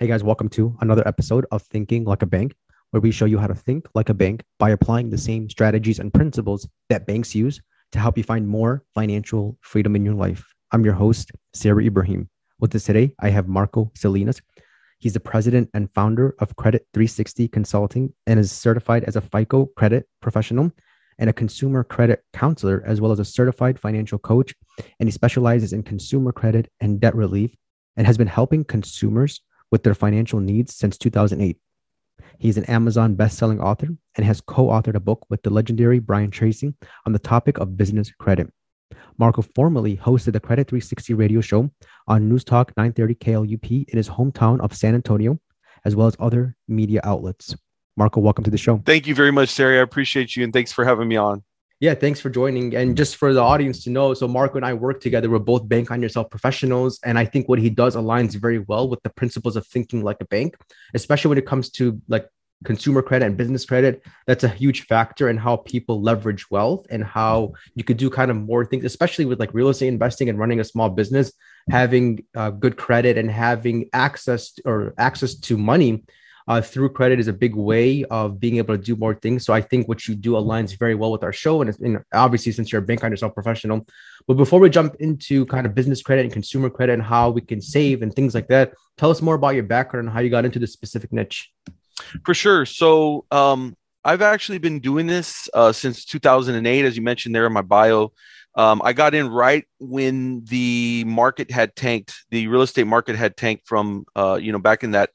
Hey guys, welcome to another episode of Thinking Like a Bank, where we show you how to think like a bank by applying the same strategies and principles that banks use to help you find more financial freedom in your life. I'm your host, Sarah Ibrahim. With us today, I have Marco Salinas. He's the president and founder of Credit 360 Consulting and is certified as a FICO credit professional and a consumer credit counselor, as well as a certified financial coach. And he specializes in consumer credit and debt relief and has been helping consumers with their financial needs since 2008. He's an Amazon best-selling author and has co-authored a book with the legendary Brian Tracy on the topic of business credit. Marco formerly hosted the Credit 360 radio show on News Talk 930 KLUP in his hometown of San Antonio, as well as other media outlets. Marco, welcome to the show. Thank you very much, Terry. I appreciate you and thanks for having me on. Yeah, thanks for joining. And just for the audience to know, so Marco and I work together. We're both bank on yourself professionals. And I think what he does aligns very well with the principles of thinking like a bank, especially when it comes to like consumer credit and business credit. That's a huge factor in how people leverage wealth and how you could do kind of more things, especially with like real estate investing and running a small business, having uh, good credit and having access or access to money uh, through credit is a big way of being able to do more things. So I think what you do aligns very well with our show. And, and obviously, since you're a bank on yourself professional. But before we jump into kind of business credit and consumer credit and how we can save and things like that, tell us more about your background and how you got into this specific niche. For sure. So um, I've actually been doing this uh, since 2008, as you mentioned there in my bio. Um, I got in right when the market had tanked, the real estate market had tanked from, uh, you know, back in that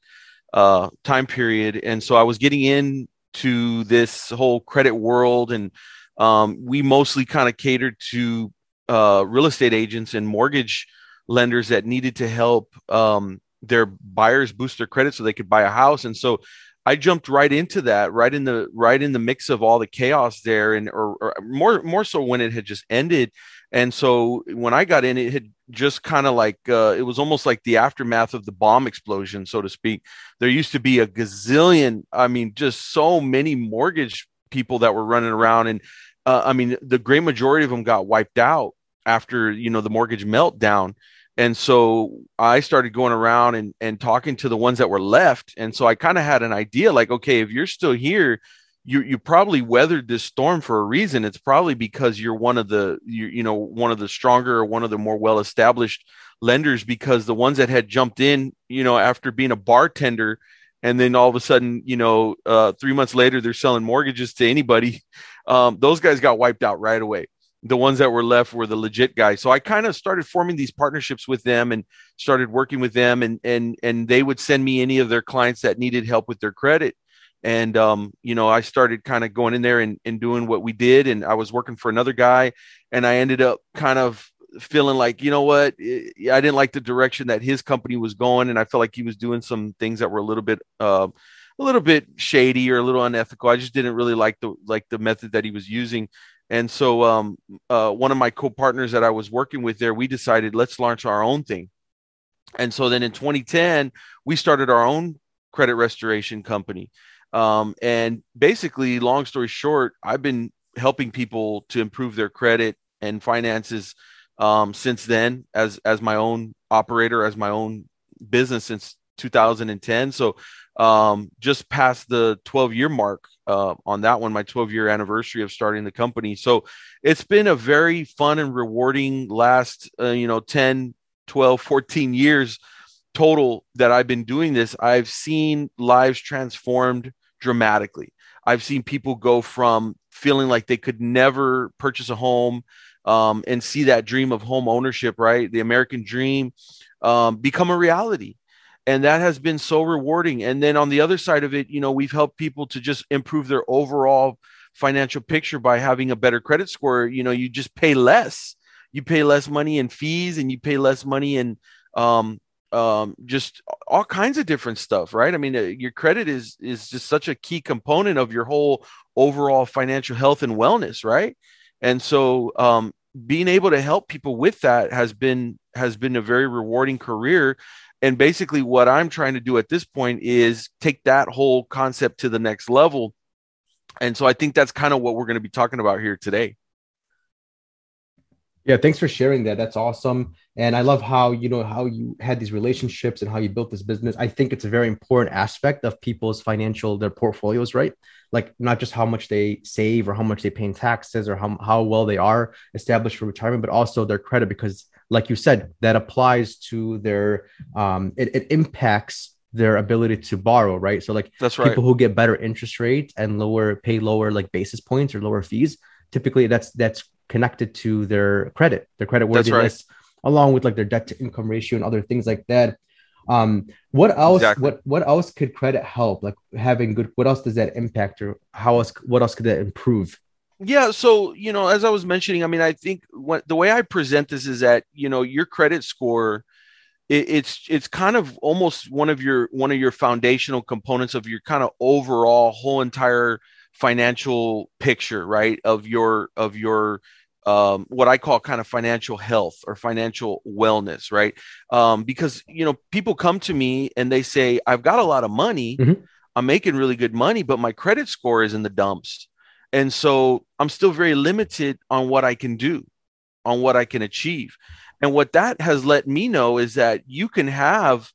uh, time period, and so I was getting into this whole credit world, and um, we mostly kind of catered to uh, real estate agents and mortgage lenders that needed to help um, their buyers boost their credit so they could buy a house, and so I jumped right into that, right in the right in the mix of all the chaos there, and or, or more more so when it had just ended, and so when I got in, it had just kind of like uh, it was almost like the aftermath of the bomb explosion, so to speak. There used to be a gazillion, I mean, just so many mortgage people that were running around, and uh, I mean, the great majority of them got wiped out after you know the mortgage meltdown. And so I started going around and, and talking to the ones that were left. And so I kind of had an idea like, okay, if you're still here, you you probably weathered this storm for a reason. It's probably because you're one of the you, you know one of the stronger or one of the more well established lenders. Because the ones that had jumped in, you know, after being a bartender, and then all of a sudden, you know, uh, three months later they're selling mortgages to anybody. Um, those guys got wiped out right away. The ones that were left were the legit guys. So I kind of started forming these partnerships with them and started working with them, and and and they would send me any of their clients that needed help with their credit and um, you know i started kind of going in there and, and doing what we did and i was working for another guy and i ended up kind of feeling like you know what i didn't like the direction that his company was going and i felt like he was doing some things that were a little bit uh, a little bit shady or a little unethical. I just didn't really like the like the method that he was using. And so um, uh, one of my co-partners that i was working with there we decided let's launch our own thing. And so then in 2010 we started our own credit restoration company um, and basically, long story short, I've been helping people to improve their credit and finances um, since then as as my own operator, as my own business since 2010. So um, just past the 12 year mark uh, on that one, my 12 year anniversary of starting the company. So it's been a very fun and rewarding last, uh, you know, 10, 12, 14 years total that I've been doing this. I've seen lives transformed dramatically. I've seen people go from feeling like they could never purchase a home um, and see that dream of home ownership, right? The American dream um, become a reality. And that has been so rewarding. And then on the other side of it, you know, we've helped people to just improve their overall financial picture by having a better credit score. You know, you just pay less. You pay less money in fees and you pay less money in um, um, just all kinds of different stuff, right? I mean, uh, your credit is is just such a key component of your whole overall financial health and wellness, right? And so, um, being able to help people with that has been has been a very rewarding career. And basically, what I'm trying to do at this point is take that whole concept to the next level. And so, I think that's kind of what we're going to be talking about here today. Yeah, thanks for sharing that. That's awesome. And I love how you know how you had these relationships and how you built this business. I think it's a very important aspect of people's financial their portfolios, right? Like not just how much they save or how much they pay in taxes or how, how well they are established for retirement, but also their credit because like you said, that applies to their um it, it impacts their ability to borrow, right? So like that's right. People who get better interest rates and lower pay lower like basis points or lower fees, typically that's that's connected to their credit, their credit worthiness, right. along with like their debt to income ratio and other things like that. Um, what else? Exactly. What what else could credit help? Like having good. What else does that impact, or how else? What else could that improve? Yeah, so you know, as I was mentioning, I mean, I think what the way I present this is that you know your credit score, it, it's it's kind of almost one of your one of your foundational components of your kind of overall whole entire financial picture, right? Of your of your um, what I call kind of financial health or financial wellness, right? Um, because you know people come to me and they say, "I've got a lot of money, mm-hmm. I'm making really good money, but my credit score is in the dumps, and so I'm still very limited on what I can do, on what I can achieve." And what that has let me know is that you can have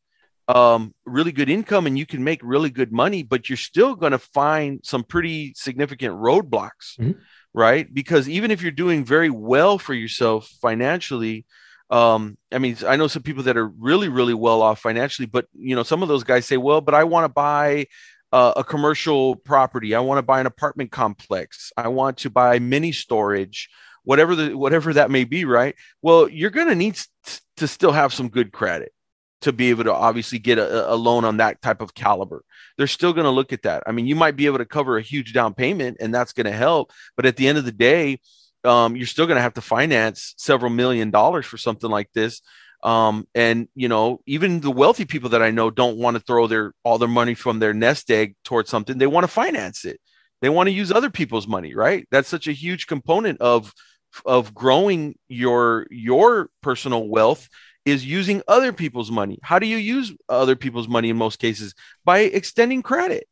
um, really good income and you can make really good money, but you're still going to find some pretty significant roadblocks, mm-hmm. right? Because even if you're doing very well for yourself financially, um, I mean, I know some people that are really, really well off financially, but you know, some of those guys say, well, but I want to buy uh, a commercial property. I want to buy an apartment complex. I want to buy mini storage, whatever the whatever that may be, right? Well, you're going to need to still have some good credit to be able to obviously get a, a loan on that type of caliber. They're still going to look at that. I mean, you might be able to cover a huge down payment and that's going to help. But at the end of the day, um, you're still going to have to finance several million dollars for something like this. Um, and you know, even the wealthy people that I know don't want to throw their all their money from their nest egg towards something. They want to finance it. They want to use other people's money, right? That's such a huge component of of growing your your personal wealth is using other people's money. How do you use other people's money in most cases? By extending credit,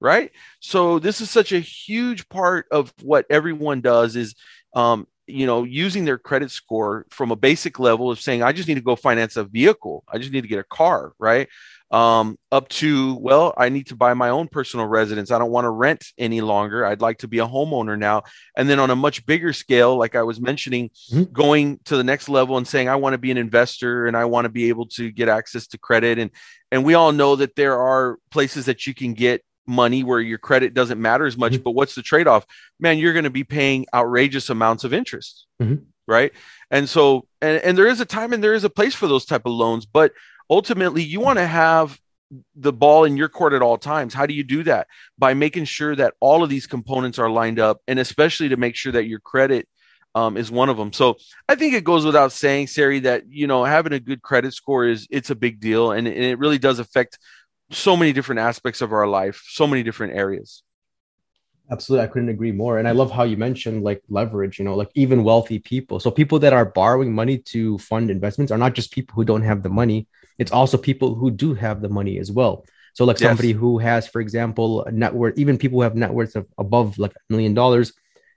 right? So this is such a huge part of what everyone does is um, you know, using their credit score from a basic level of saying, I just need to go finance a vehicle. I just need to get a car, right? Um, up to well i need to buy my own personal residence i don't want to rent any longer i'd like to be a homeowner now and then on a much bigger scale like i was mentioning mm-hmm. going to the next level and saying i want to be an investor and i want to be able to get access to credit and and we all know that there are places that you can get money where your credit doesn't matter as much mm-hmm. but what's the trade-off man you're going to be paying outrageous amounts of interest mm-hmm. Right and so and, and there is a time and there is a place for those type of loans but ultimately you want to have the ball in your court at all times. How do you do that? By making sure that all of these components are lined up, and especially to make sure that your credit um, is one of them. So I think it goes without saying, Sari, that you know having a good credit score is it's a big deal, and, and it really does affect so many different aspects of our life, so many different areas. Absolutely. I couldn't agree more. And I love how you mentioned like leverage, you know, like even wealthy people. So people that are borrowing money to fund investments are not just people who don't have the money, it's also people who do have the money as well. So like yes. somebody who has, for example, a net worth, even people who have net worths of above like a million dollars,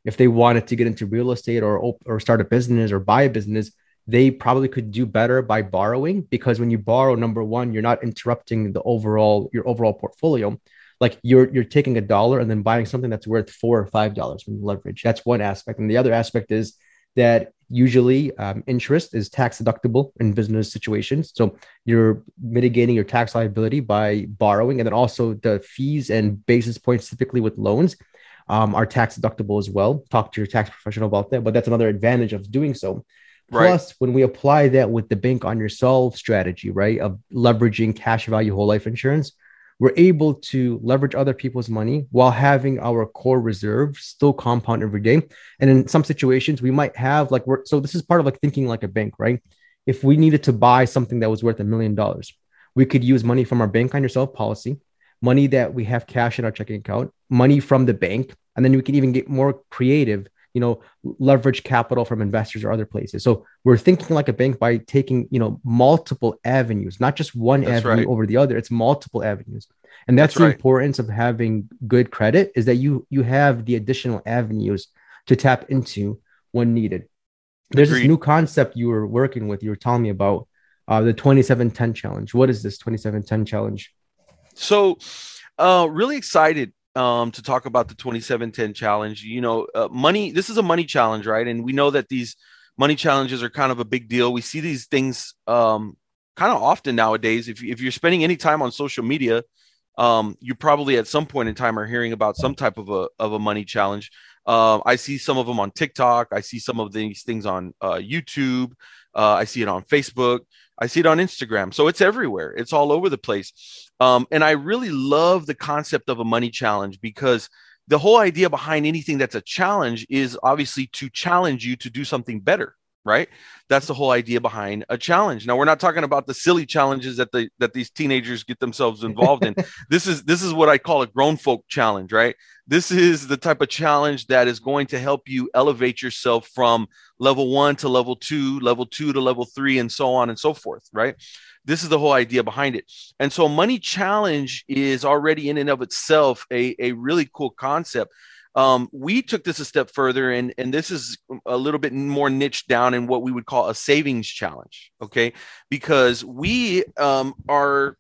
if they wanted to get into real estate or or start a business or buy a business, they probably could do better by borrowing because when you borrow, number one, you're not interrupting the overall your overall portfolio. Like you're you're taking a dollar and then buying something that's worth four or five dollars from leverage. That's one aspect, and the other aspect is that usually um, interest is tax deductible in business situations. So you're mitigating your tax liability by borrowing, and then also the fees and basis points typically with loans um, are tax deductible as well. Talk to your tax professional about that, but that's another advantage of doing so. Right. Plus, when we apply that with the bank on yourself strategy, right, of leveraging cash value whole life insurance, we're able to leverage other people's money while having our core reserve still compound every day. And in some situations, we might have like we're so this is part of like thinking like a bank, right? If we needed to buy something that was worth a million dollars, we could use money from our bank on yourself policy, money that we have cash in our checking account, money from the bank, and then we can even get more creative you know leverage capital from investors or other places so we're thinking like a bank by taking you know multiple avenues not just one that's avenue right. over the other it's multiple avenues and that's, that's the right. importance of having good credit is that you you have the additional avenues to tap into when needed There's Agreed. this new concept you were working with. You were telling me about uh, the 2710 challenge. What is this 2710 challenge? So, uh, really excited um, to talk about the 2710 challenge. You know, uh, money, this is a money challenge, right? And we know that these money challenges are kind of a big deal. We see these things um, kind of often nowadays. If, if you're spending any time on social media, um, you probably at some point in time are hearing about some type of a, of a money challenge. Uh, I see some of them on TikTok. I see some of these things on uh, YouTube. Uh, I see it on Facebook. I see it on Instagram. So it's everywhere. It's all over the place. Um, and I really love the concept of a money challenge because the whole idea behind anything that's a challenge is obviously to challenge you to do something better right? That's the whole idea behind a challenge. Now we're not talking about the silly challenges that the that these teenagers get themselves involved in. This is this is what i call a grown folk challenge right? This is the type of challenge that is going to help you elevate yourself from level 1 to level 2 level 2 to level 3 and so on and so forth right? This is the whole idea behind it. And so money challenge is already in and of itself a, a really cool concept um, we took this a step further, and and this is a little bit more niche down in what we would call a savings challenge. Okay, because we um, are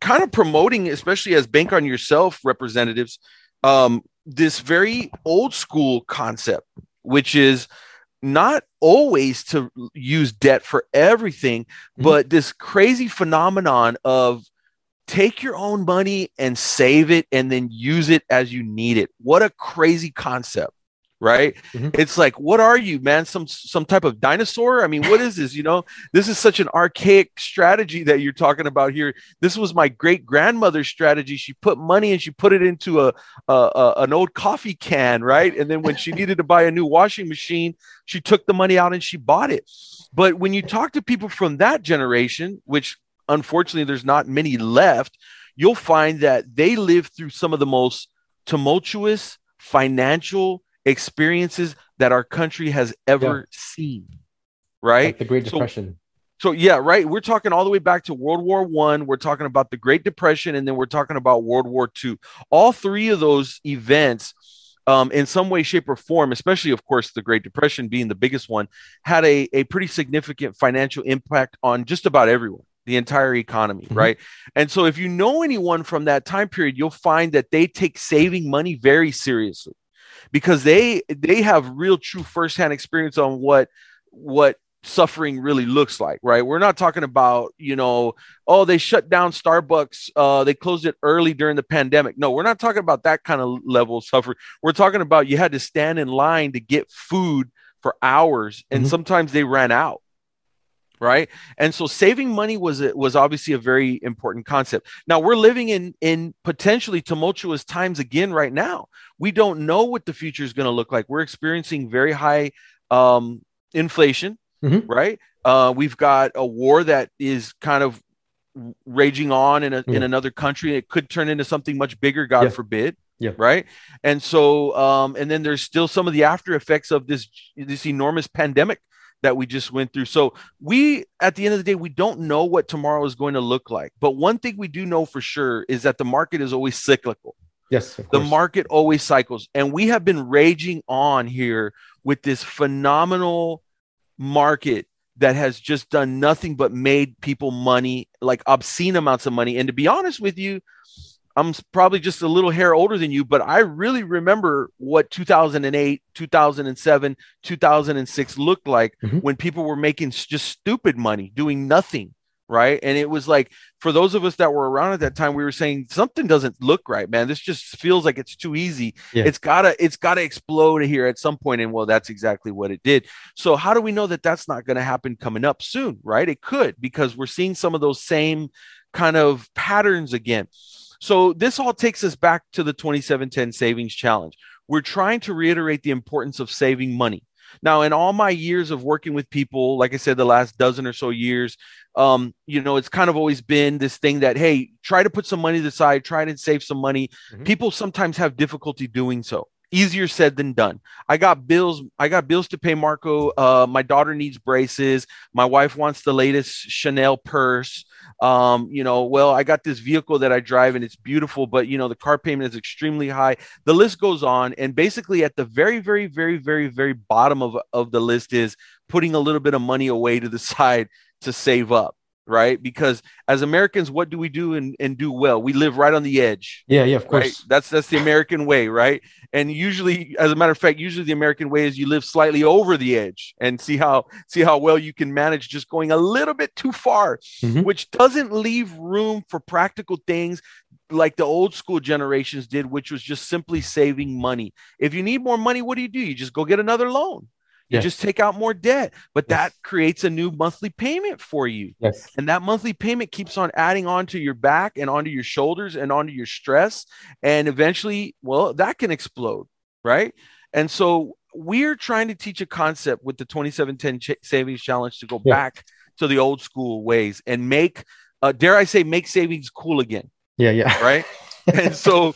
kind of promoting, especially as Bank on Yourself representatives, um, this very old school concept, which is not always to use debt for everything, mm-hmm. but this crazy phenomenon of take your own money and save it and then use it as you need it. What a crazy concept, right? Mm-hmm. It's like, what are you, man? Some some type of dinosaur? I mean, what is this? You know, this is such an archaic strategy that you're talking about here. This was my great grandmother's strategy. She put money and she put it into a, a, a an old coffee can, right? And then when she needed to buy a new washing machine, she took the money out and she bought it. But when you talk to people from that generation, which unfortunately there's not many left, you'll find that they live through some of the most tumultuous financial experiences that our country has ever yeah. seen. Right? Like the Great Depression. So, so yeah, right. We're talking all the way back to World War One. We're talking about the Great Depression, and then we're talking about World War Two. All three of those events um, in some way, shape, or form, especially, of course, the Great Depression being the biggest one, had a, a pretty significant financial impact on just about everyone the entire economy, mm-hmm. right? And so if you know anyone from that time period, you'll find that they take saving money very seriously because they they have real true firsthand experience on what what suffering really looks like right we're not talking about you know oh they shut down starbucks uh they closed it early during the pandemic no we're not talking about that kind of level of suffering we're talking about you had to stand in line to get food for hours and mm-hmm. sometimes they ran out right and so saving money was was obviously a very important concept now we're living in in potentially tumultuous times again right now we don't know what the future is going to look like we're experiencing very high um, inflation mm-hmm. right uh, we've got a war that is kind of raging on in a, in another country it could turn into something much bigger god yeah. forbid yeah. Right. And so, um, and then there's still some of the after effects of this this enormous pandemic that we just went through. So we, at the end of the day, we don't know what tomorrow is going to look like. But one thing we do know for sure is that the market is always cyclical. Yes. The market always cycles. And we have been raging on here with this phenomenal market that has just done nothing but made people money, like obscene amounts of money. And to be honest with you, I'm probably just a little hair older than you, but I really remember what 2008, 2007, 2006 looked like mm-hmm. when people were making just stupid money, doing nothing. Right. And it was like, for those of us that were around at that time, we were saying something doesn't look right, man. This just feels like it's too easy. Yeah. It's gotta, it's gotta explode here at some point. And well, that's exactly what it did. So how do we know that that's not going to happen coming up soon? Right. It could, because we're seeing some of those same kind of patterns again. So this all takes us back to the 2710 savings challenge. We're trying to reiterate the importance of saving money. Now, in all my years of working with people, like I said, the last dozen or so years, um, you know, it's kind of always been this thing that, hey, try to put some money aside, try to save some money. Mm-hmm. People sometimes have difficulty doing so. Easier said than done. I got bills. I got bills to pay Marco. Uh, my daughter needs braces. My wife wants the latest Chanel purse. Um, you know, well, I got this vehicle that I drive and it's beautiful, but you know, the car payment is extremely high. The list goes on. And basically, at the very, very, very, very, very bottom of, of the list is putting a little bit of money away to the side to save up right? Because as Americans, what do we do and, and do well? We live right on the edge. Yeah, yeah, of course. Right? That's that's the American way, right? And usually, as a matter of fact, usually the American way is you live slightly over the edge and see how see how well you can manage just going a little bit too far, mm-hmm. which doesn't leave room for practical things like the old school generations did, which was just simply saving money. If you need more money, what do you do? You just go get another loan you yes. just take out more debt, but yes. that creates a new monthly payment for you. Yes. And that monthly payment keeps on adding onto your back and onto your shoulders and onto your stress. And eventually, well, that can explode. Right. And so we're trying to teach a concept with the 2710 ch- savings challenge to go yeah. back to the old school ways and make, uh, dare I say, make savings cool again. Yeah. Yeah. Right. and so,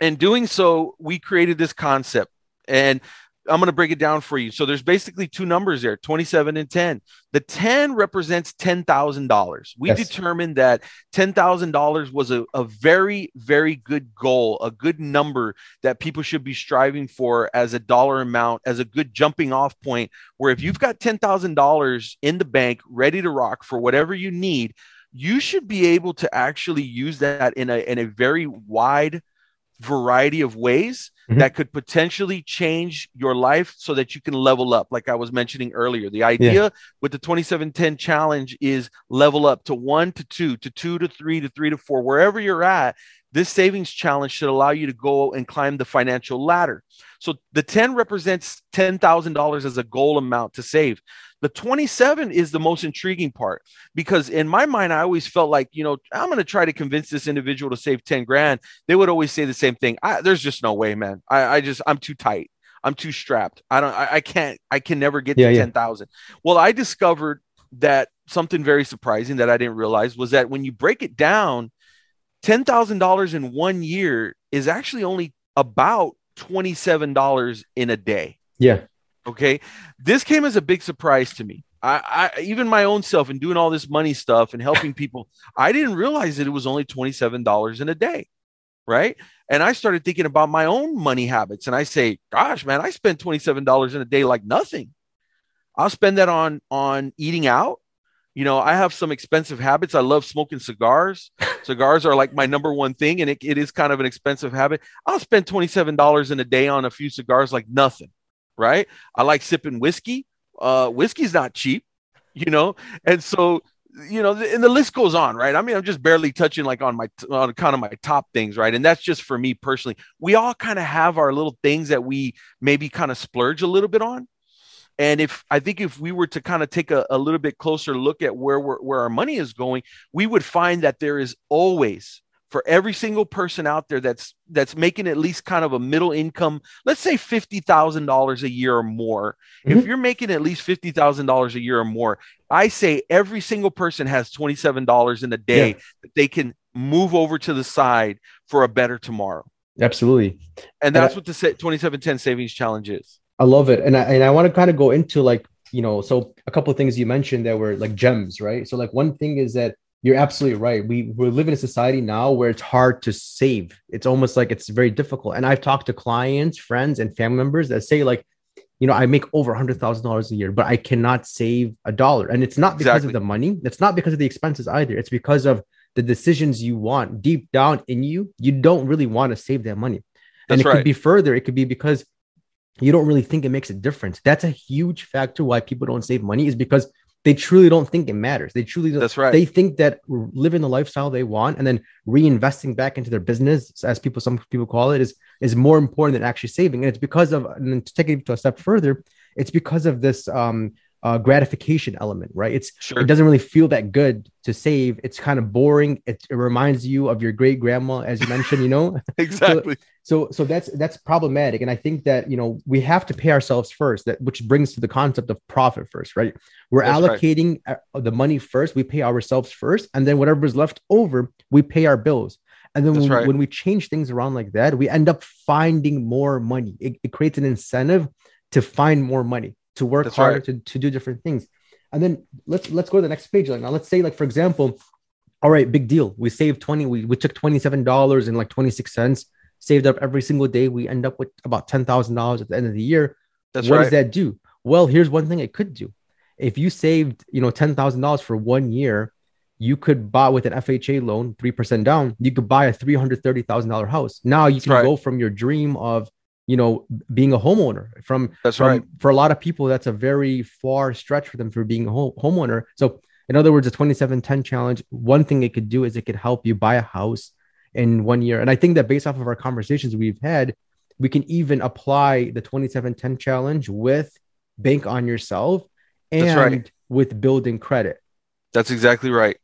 in doing so, we created this concept. And I'm going to break it down for you. So there's basically two numbers there 27 and 10. The 10 represents $10,000. We yes. determined that $10,000 was a, a very, very good goal, a good number that people should be striving for as a dollar amount, as a good jumping off point. Where if you've got $10,000 in the bank ready to rock for whatever you need, you should be able to actually use that in a, in a very wide variety of ways mm-hmm. that could potentially change your life so that you can level up like i was mentioning earlier the idea yeah. with the 2710 challenge is level up to 1 to 2 to 2 to 3 to 3 to 4 wherever you're at this savings challenge should allow you to go and climb the financial ladder so the 10 represents $10,000 as a goal amount to save the 27 is the most intriguing part because in my mind, I always felt like, you know, I'm going to try to convince this individual to save 10 grand. They would always say the same thing. I, there's just no way, man. I, I just, I'm too tight. I'm too strapped. I don't, I, I can't, I can never get yeah, to yeah. 10,000. Well, I discovered that something very surprising that I didn't realize was that when you break it down, $10,000 in one year is actually only about $27 in a day. Yeah. Okay. This came as a big surprise to me. I, I even my own self and doing all this money stuff and helping people, I didn't realize that it was only $27 in a day. Right. And I started thinking about my own money habits. And I say, gosh, man, I spend $27 in a day like nothing. I'll spend that on on eating out. You know, I have some expensive habits. I love smoking cigars. cigars are like my number one thing, and it, it is kind of an expensive habit. I'll spend $27 in a day on a few cigars like nothing right? I like sipping whiskey. Uh, whiskey's not cheap, you know, and so you know, and the list goes on, right? I mean, I'm just barely touching like on my on kind of my top things, right? And that's just for me personally. We all kind of have our little things that we maybe kind of splurge a little bit on. And if I think if we were to kind of take a, a little bit closer look at where where our money is going, we would find that there is always for every single person out there that's that's making at least kind of a middle income let's say $50000 a year or more. Mm-hmm. if you're making at least $50000 a year or more i say every single person has $27 in a day yeah. that they can move over to the side for a better tomorrow. Absolutely. And that's and I, what the 2710 savings challenge is. I love it. And i, and I want to kind of go into like you know so a couple of things you mentioned that were like gems right? So like one thing is that you're absolutely right. We we live in a society now where it's hard to save. It's almost like it's very difficult. And I've talked to clients, friends, and family members that say like, you know, I make over a hundred thousand dollars a year, but I cannot save a dollar. And it's not because exactly. of the money. It's not because of the expenses either. It's because of the decisions you want deep down in you. You don't really want to save that money. And That's it right. could be further. It could be because you don't really think it makes a difference. That's a huge factor why people don't save money is because they truly don't think it matters. They truly don't. That's right. They think that living the lifestyle they want and then reinvesting back into their business, as people some people call it, is is more important than actually saving. And it's because of and to take it to a step further, it's because of this um, uh, gratification element, right? It's sure. it doesn't really feel that good to save. It's kind of boring. It, it reminds you of your great grandma, as you mentioned. You know, exactly. so, so so that's that's problematic, and I think that you know we have to pay ourselves first. That which brings to the concept of profit first, right? We're that's allocating right. Uh, the money first. We pay ourselves first, and then whatever is left over, we pay our bills. And then when, right. when we change things around like that, we end up finding more money. It, it creates an incentive to find more money, to work That's harder, right. to, to do different things. And then let's let's go to the next page. Like now, let's say, like, for example, all right, big deal. We saved 20, we, we took $27 and like 26 cents, saved up every single day. We end up with about $10,000 at the end of the year. That's what right. does that do? Well, here's one thing it could do. If you saved, you know, ten thousand dollars for one year, you could buy with an FHA loan, three percent down. You could buy a three hundred thirty thousand dollar house. Now you That's can right. go from your dream of, you know, being a homeowner. From That's from right. for a lot of people, that's a very far stretch for them for being a home, homeowner. So, in other words, the twenty seven ten challenge. One thing it could do is it could help you buy a house in one year. And I think that based off of our conversations we've had, we can even apply the 2710 challenge with bank on yourself and right. with building credit. That's exactly right.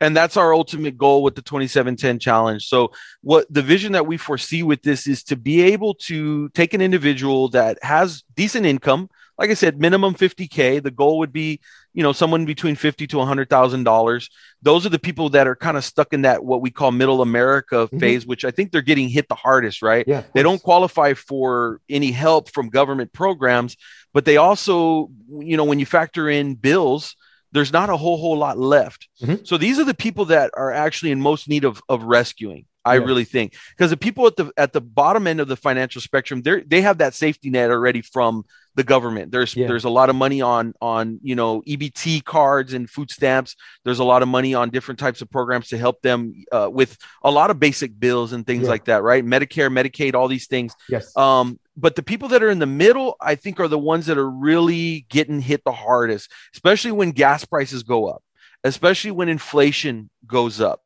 And that's our ultimate goal with the 2710 challenge. So, what the vision that we foresee with this is to be able to take an individual that has decent income, like I said, minimum 50K. The goal would be, you know, someone between 50 to $100,000. Those are the people that are kind of stuck in that what we call middle America Mhm. phase, which I think they're getting hit the hardest, right? Yeah. they don't qualify for any help from government programs but they also you know when you factor in bills there's not a whole whole lot left Mhm. so these are the people that are actually in most need of of rescuing i Yeah. really think because the people at the at the bottom end of the financial spectrum they they have that safety net already from the government there's Yeah. there's a lot of money on on you know ebt cards and food stamps there's a lot of money on different types of programs to help them uh, with a lot of basic bills and things Yeah. like that right medicare medicaid all these things Yes. um, but the people that are in the middle, I think, are the ones that are really getting hit the hardest, especially when gas prices go up, especially when inflation goes up,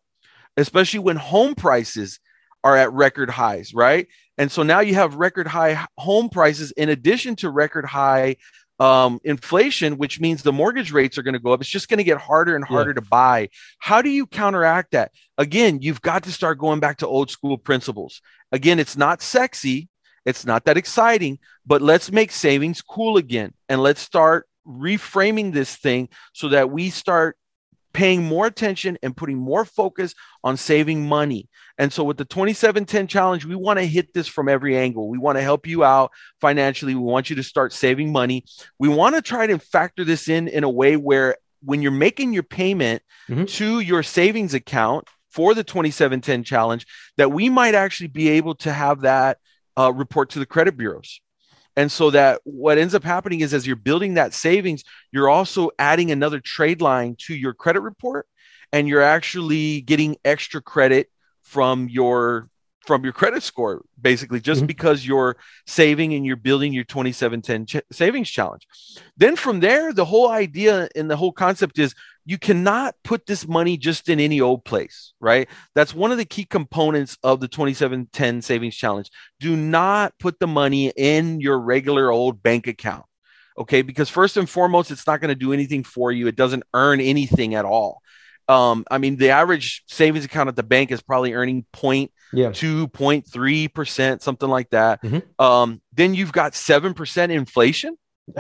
especially when home prices are at record highs, right? And so now you have record high home prices in addition to record high um, inflation, which means the mortgage rates are going to go up. It's just going to get harder and Yeah. harder to buy. How do you counteract that? Again, you've got to start going back to old school principles. Again, it's not sexy, it's not that exciting, but let's make savings cool again and let's start reframing this thing so that we start paying more attention and putting more focus on saving money. And so with the 2710 challenge, we want to hit this from every angle. We want to help you out financially. We want you to start saving money. We want to try to factor this in in a way where when you're making your payment Mhm. to your savings account for the 2710 challenge, that we might actually be able to have that uh, report to the credit bureaus. And so that what ends up happening is as you're building that savings, you're also adding another trade line to your credit report and you're actually getting extra credit from your from your credit score basically just Mhm. because you're saving and you're building your 2710 ch- savings challenge. Then from there the whole idea and the whole concept is you cannot put this money just in any old place, right? That's one of the key components of the 2710 savings challenge do not put the money in your regular old bank account. Okay. Because first and foremost, it's not going to do anything for you. It doesn't earn anything at all. Um, I mean, the average savings account at the bank is probably earning point Yeah. two, point three percent, something like that. Mhm. Um, then you've got seven percent inflation.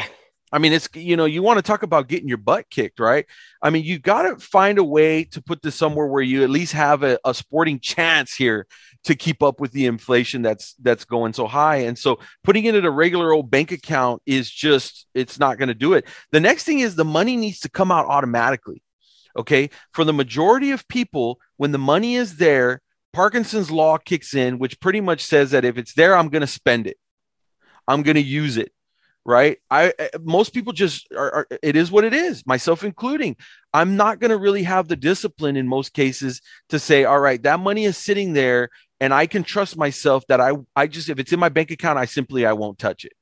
I mean, it's you know, you want to talk about getting your butt kicked, right? I mean, you got to find a way to put this somewhere where you at least have a, a sporting chance here to keep up with the inflation that's that's going so high. And so putting it in a regular old bank account is just it's not going to do it. The next thing is the money needs to come out automatically. Okay? For the majority of people, when the money is there, Parkinson's law kicks in, which pretty much says that if it's there, I'm going to spend it. I'm going to use it right? I I- most people just are, are it is what it is myself including. I'm not going to really have the discipline in most cases to say all right that money is sitting there and i can trust myself that i i just if it's in my bank account i simply i won't touch it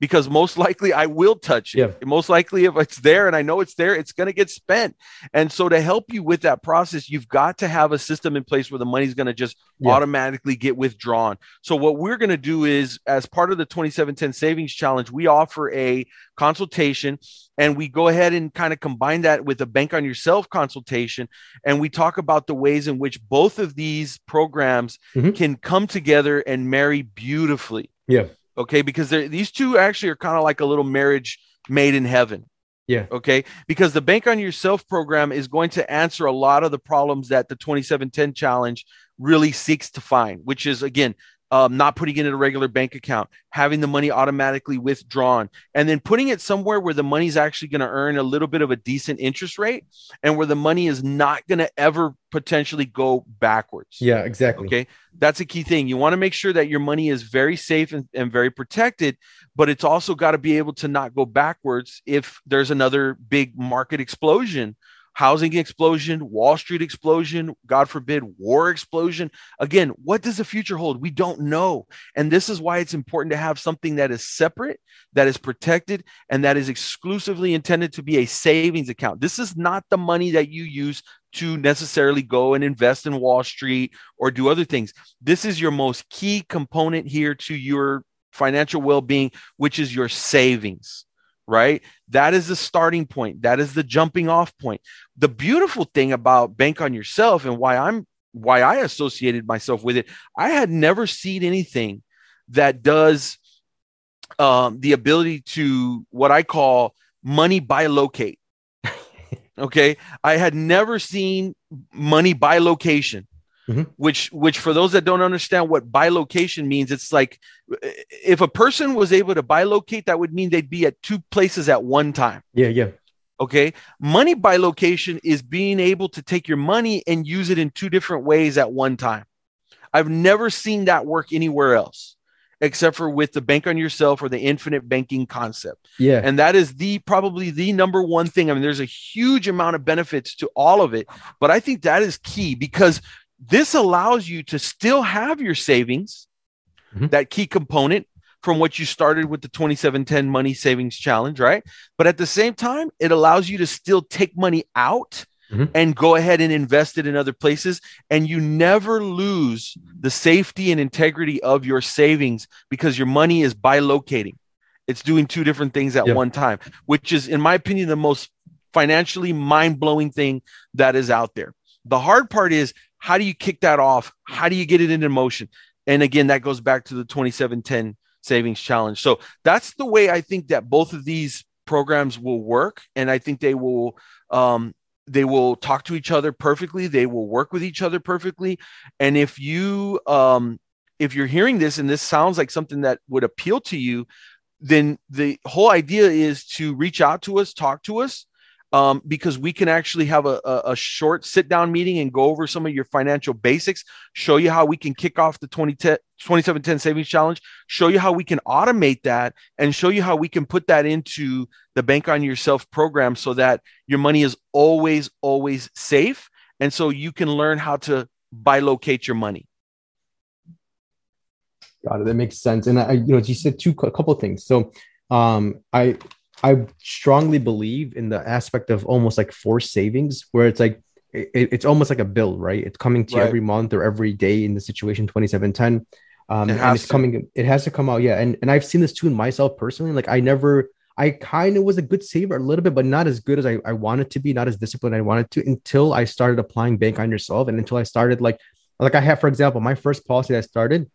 because most likely i will touch it Yeah. most likely if it's there and i know it's there it's going to get spent and so to help you with that process you've got to have a system in place where the money's going to just Yeah. automatically get withdrawn so what we're going to do is as part of the 2710 savings challenge we offer a consultation and we go ahead and kind of combine that with a bank on yourself consultation and we talk about the ways in which both of these programs Mhm. can come together and marry beautifully Yeah. Okay? Because they're- these two actually are kind of like a little marriage made in heaven. Yeah. okay? Because the bank on yourself program is going to answer a lot of the problems that the 2710 challenge really seeks to find, which is again, um, not putting it in a regular bank account, having the money automatically withdrawn, and then putting it somewhere where the money's actually going to earn a little bit of a decent interest rate and where the money is not going to ever potentially go backwards. Yeah, exactly. Okay. That's a key thing. You want to make sure that your money is very safe and, and very protected, but it's also got to be able to not go backwards if there's another big market explosion housing explosion, Wall Street explosion, God forbid, war explosion. Again, what does the future hold? We don't know. And this is why it's important to have something that is separate, that is protected, and that is exclusively intended to be a savings account. This is not the money that you use to necessarily go and invest in Wall Street or do other things. This is your most key component here to your financial well being, which is your savings right? That is the starting point. That is the jumping off point. The beautiful thing about Bank on Yourself and why I'm why I associated myself with it, I had never seen anything that does um, the ability to what I call money bilocate. okay, I had never seen money bilocation. Mm-hmm. which which for those that don't understand what bilocation means it's like if a person was able to bilocate that would mean they'd be at two places at one time yeah yeah okay money bilocation is being able to take your money and use it in two different ways at one time i've never seen that work anywhere else except for with the bank on yourself or the infinite banking concept. Yeah. And that is the probably the number one thing. I mean, there's a huge amount of benefits to all of it, but I think that is key because this allows you to still have your savings, mm-hmm. that key component from what you started with the 2710 money savings challenge, right? But at the same time, it allows you to still take money out mm-hmm. and go ahead and invest it in other places. And you never lose the safety and integrity of your savings because your money is bilocating. It's doing two different things at yep. one time, which is, in my opinion, the most financially mind blowing thing that is out there. The hard part is how do you kick that off? How do you get it into motion? And again, that goes back to the 2710 savings challenge. So that's the way I think that both of these programs will work. And I think they will, um, they will talk to each other perfectly. They will work with each other perfectly. And if you, um, if you're hearing this and this sounds like something that would appeal to you, then the whole idea is to reach out to us, talk to us, um, because we can actually have a, a, a, short sit down meeting and go over some of your financial basics, show you how we can kick off the 2010, 2710 savings challenge, show you how we can automate that, and show you how we can put that into the Bank on Yourself program so that your money is always, always safe. And so you can learn how to bilocate your money. Got it. That makes sense. And I, you know, you said two, a couple things. So, um, I I strongly believe in the aspect of almost like forced savings, where it's like it, it's almost like a bill, right? It's coming to right. you every month or every day in the situation 2710. Um, it and it's to. coming, it has to come out. Yeah. And, and I've seen this too in myself personally. Like I never, I kind of was a good saver a little bit, but not as good as I, I wanted to be, not as disciplined I wanted to until I started applying bank on yourself. And until I started like, like I have, for example, my first policy that I started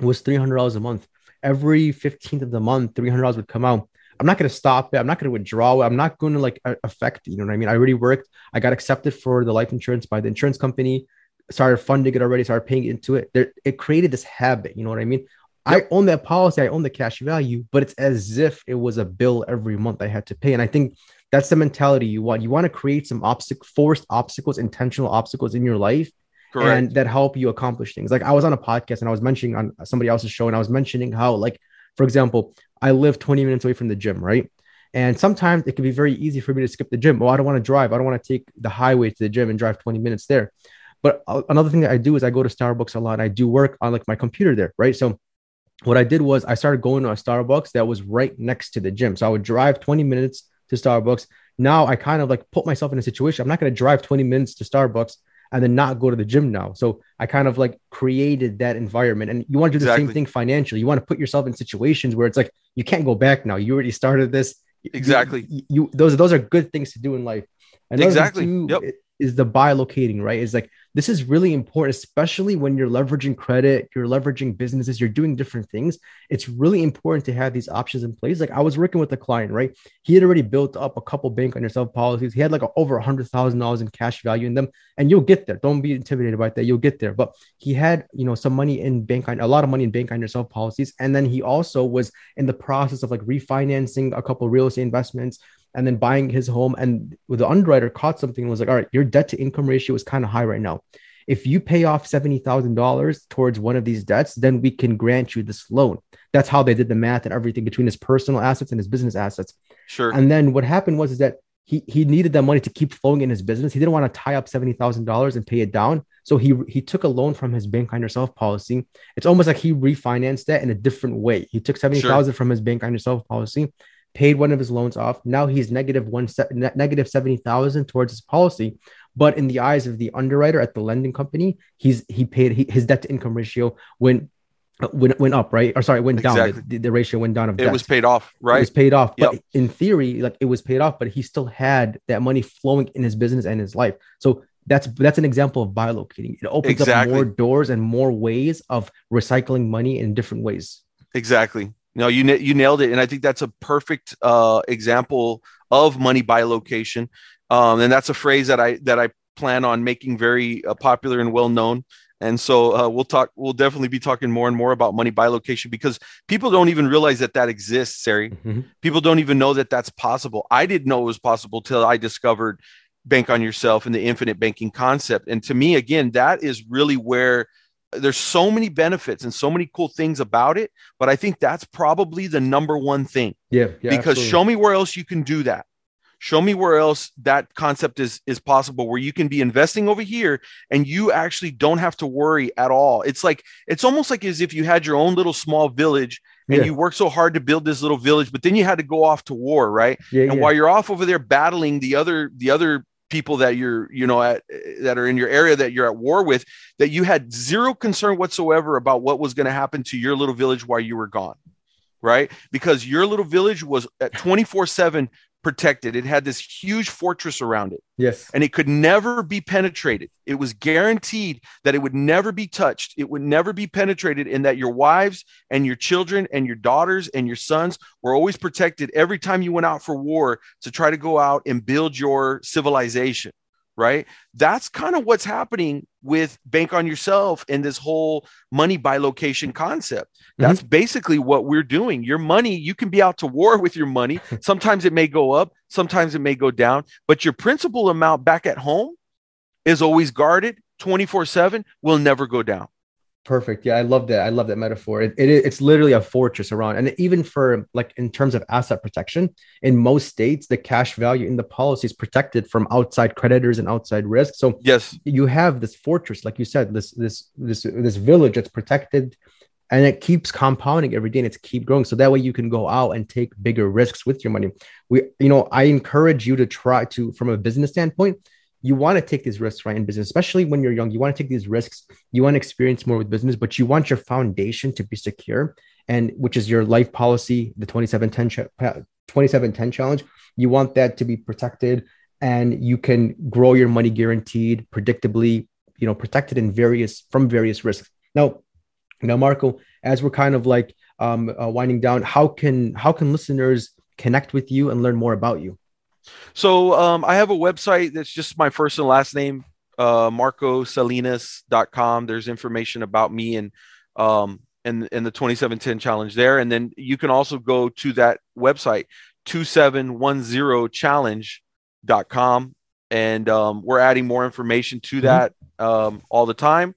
was $300 a month. Every 15th of the month, $300 would come out. I'm not going to stop it. I'm not going to withdraw it. I'm not going to like affect it. You know what I mean? I already worked. I got accepted for the life insurance by the insurance company. Started funding it already. Started paying into it. There, it created this habit. You know what I mean? I own that policy. I own the cash value, but it's as if it was a bill every month I had to pay. And I think that's the mentality you want. You want to create some obstacle, forced obstacles, intentional obstacles in your life Correct. and that help you accomplish things. Like I was on a podcast and I was mentioning on somebody else's show and I was mentioning how like for example, I live 20 minutes away from the gym, right? And sometimes it can be very easy for me to skip the gym. Oh, I don't want to drive. I don't want to take the highway to the gym and drive 20 minutes there. But another thing that I do is I go to Starbucks a lot. and I do work on like my computer there, right? So what I did was I started going to a Starbucks that was right next to the gym. So I would drive 20 minutes to Starbucks. Now I kind of like put myself in a situation. I'm not going to drive 20 minutes to Starbucks and then not go to the gym now. So I kind of like created that environment. And you want to do exactly. the same thing financially. You want to put yourself in situations where it's like you can't go back now. You already started this. Exactly. You, you those those are good things to do in life. And exactly. Yep. is the bilocating, right? Is like this is really important, especially when you're leveraging credit, you're leveraging businesses, you're doing different things. It's really important to have these options in place. Like I was working with a client, right? He had already built up a couple bank on yourself policies. He had like a, over a hundred thousand dollars in cash value in them, and you'll get there. Don't be intimidated by that. You'll get there. But he had, you know, some money in bank on a lot of money in bank on yourself policies, and then he also was in the process of like refinancing a couple real estate investments and then buying his home. And the underwriter caught something and was like, all right, your debt to income ratio is kind of high right now. If you pay off $70,000 towards one of these debts, then we can grant you this loan. That's how they did the math and everything between his personal assets and his business assets. Sure. And then what happened was is that he, he needed that money to keep flowing in his business. He didn't want to tie up $70,000 and pay it down. So he, he took a loan from his bank on yourself policy. It's almost like he refinanced that in a different way. He took 70,000 sure. from his bank on yourself policy paid one of his loans off. Now he's negative one negative seventy thousand towards his policy. But in the eyes of the underwriter at the lending company, he's he paid he, his debt to income ratio went went went up, right? Or sorry, went exactly. down. The, the, ratio went down. Of it debt. was paid off, right? It was paid off. Yep. But in theory, like it was paid off, but he still had that money flowing in his business and his life. So that's that's an example of bilocating. It opens exactly. up more doors and more ways of recycling money in different ways. Exactly. No, you you nailed it, and I think that's a perfect uh, example of money bilocation, um, and that's a phrase that I that I plan on making very uh, popular and well known. And so uh, we'll talk. We'll definitely be talking more and more about money bilocation because people don't even realize that that exists, Sari. Mm-hmm. People don't even know that that's possible. I didn't know it was possible till I discovered bank on yourself and the infinite banking concept. And to me, again, that is really where there's so many benefits and so many cool things about it but i think that's probably the number one thing yeah, yeah because absolutely. show me where else you can do that show me where else that concept is is possible where you can be investing over here and you actually don't have to worry at all it's like it's almost like as if you had your own little small village and yeah. you worked so hard to build this little village but then you had to go off to war right yeah, and yeah. while you're off over there battling the other the other people that you're you know at that are in your area that you're at war with that you had zero concern whatsoever about what was going to happen to your little village while you were gone right? Because your little village was at 24 7 protected. It had this huge fortress around it. Yes. And it could never be penetrated. It was guaranteed that it would never be touched. It would never be penetrated, and that your wives and your children and your daughters and your sons were always protected every time you went out for war to try to go out and build your civilization right? That's kind of what's happening with bank on yourself and this whole money bilocation concept. That's mm-hmm. basically what we're doing. Your money, you can be out to war with your money. Sometimes it may go up, sometimes it may go down, but your principal amount back at home is always guarded 24 7, will never go down. Perfect. Yeah, I love that. I love that metaphor. It, it, it's literally a fortress around, and even for like in terms of asset protection, in most states, the cash value in the policy is protected from outside creditors and outside risk. So yes, you have this fortress, like you said, this this this this village that's protected, and it keeps compounding every day, and it's keep growing. So that way you can go out and take bigger risks with your money. We, you know, I encourage you to try to, from a business standpoint you want to take these risks right in business, especially when you're young. You want to take these risks. You want to experience more with business, but you want your foundation to be secure, and which is your life policy, the 2710 2710 challenge. You want that to be protected, and you can grow your money guaranteed, predictably. You know, protected in various from various risks. Now, now, Marco, as we're kind of like um, uh, winding down, how can how can listeners connect with you and learn more about you? So um, I have a website that's just my first and last name, uh, marcosalinas.com. There's information about me and um, and, and the 2710 challenge there. And then you can also go to that website, 2710challenge.com. And um, we're adding more information to mm-hmm. that um, all the time.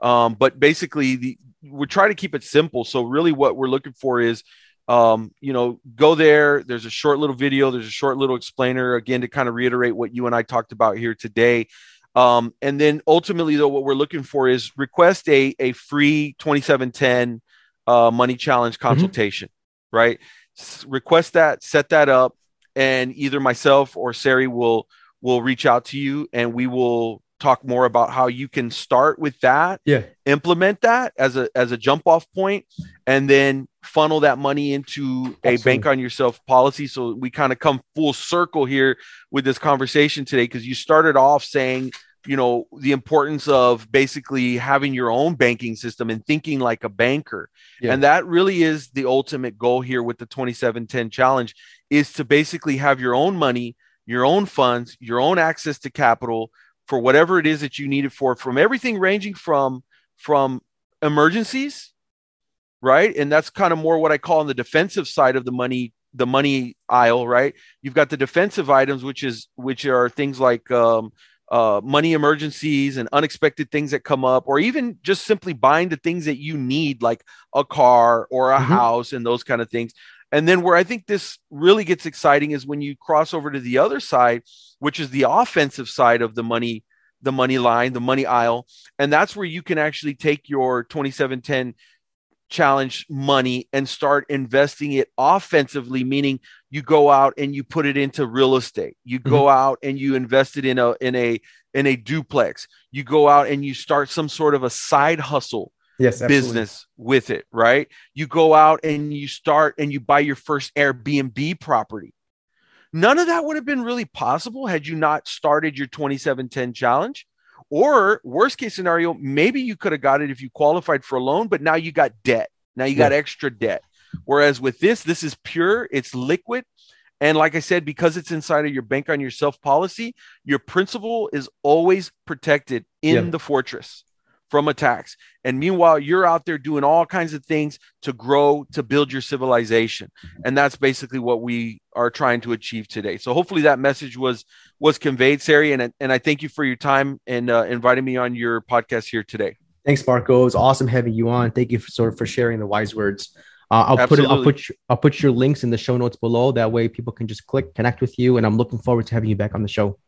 Um, but basically, the, we're trying to keep it simple. So, really, what we're looking for is um, you know, go there. There's a short little video. There's a short little explainer again to kind of reiterate what you and I talked about here today. Um, and then ultimately, though, what we're looking for is request a a free 2710 uh, money challenge mm-hmm. consultation, mm-hmm. right? S- request that, set that up, and either myself or Sari will will reach out to you, and we will talk more about how you can start with that yeah. implement that as a as a jump off point and then funnel that money into a bank on yourself policy. So we kind of come full circle here with this conversation today because you started off saying you know the importance of basically having your own banking system and thinking like a banker. Yeah. and that really is the ultimate goal here with the 2710 challenge is to basically have your own money your own funds your own access to capital for whatever it is that you need it for from everything ranging from from emergencies right and that's kind of more what i call on the defensive side of the money the money aisle right you've got the defensive items which is which are things like um, uh, money emergencies and unexpected things that come up, or even just simply buying the things that you need, like a car or a mm-hmm. house and those kind of things. And then where I think this really gets exciting is when you cross over to the other side, which is the offensive side of the money, the money line, the money aisle. And that's where you can actually take your 2710 challenge money and start investing it offensively meaning you go out and you put it into real estate you go mm-hmm. out and you invest it in a in a in a duplex you go out and you start some sort of a side hustle yes business with it right? You go out and you start and you buy your first airbnb property. None of that would have been really possible had you not started your 2710 challenge. Or worst case scenario, maybe you could have got it if you qualified for a loan, but now you got debt. Now you got extra debt. Whereas with this, this is pure, it's liquid. And like I said, because it's inside of your bank on yourself policy, your principal is always protected in the fortress from attacks. And meanwhile, you're out there doing all kinds of things to grow, to build your civilization. And that's basically what we are trying to achieve today. So hopefully that message was was conveyed, Sari. And, and I thank you for your time and uh, inviting me on your podcast here today. Thanks, Marco. It was awesome having you on. Thank you for sort of for sharing the wise words. Uh, I'll Absolutely. put it, I'll put your, I'll put your links in the show notes below. That way, people can just click connect with you. And I'm looking forward to having you back on the show.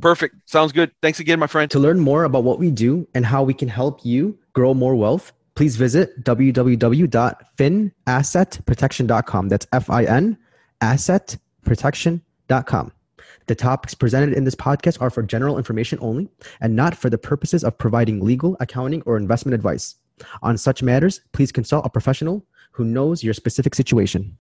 Perfect. Sounds good. Thanks again, my friend. To learn more about what we do and how we can help you grow more wealth, please visit www.finassetprotection.com. That's F I N assetprotection.com. The topics presented in this podcast are for general information only and not for the purposes of providing legal, accounting, or investment advice. On such matters, please consult a professional who knows your specific situation.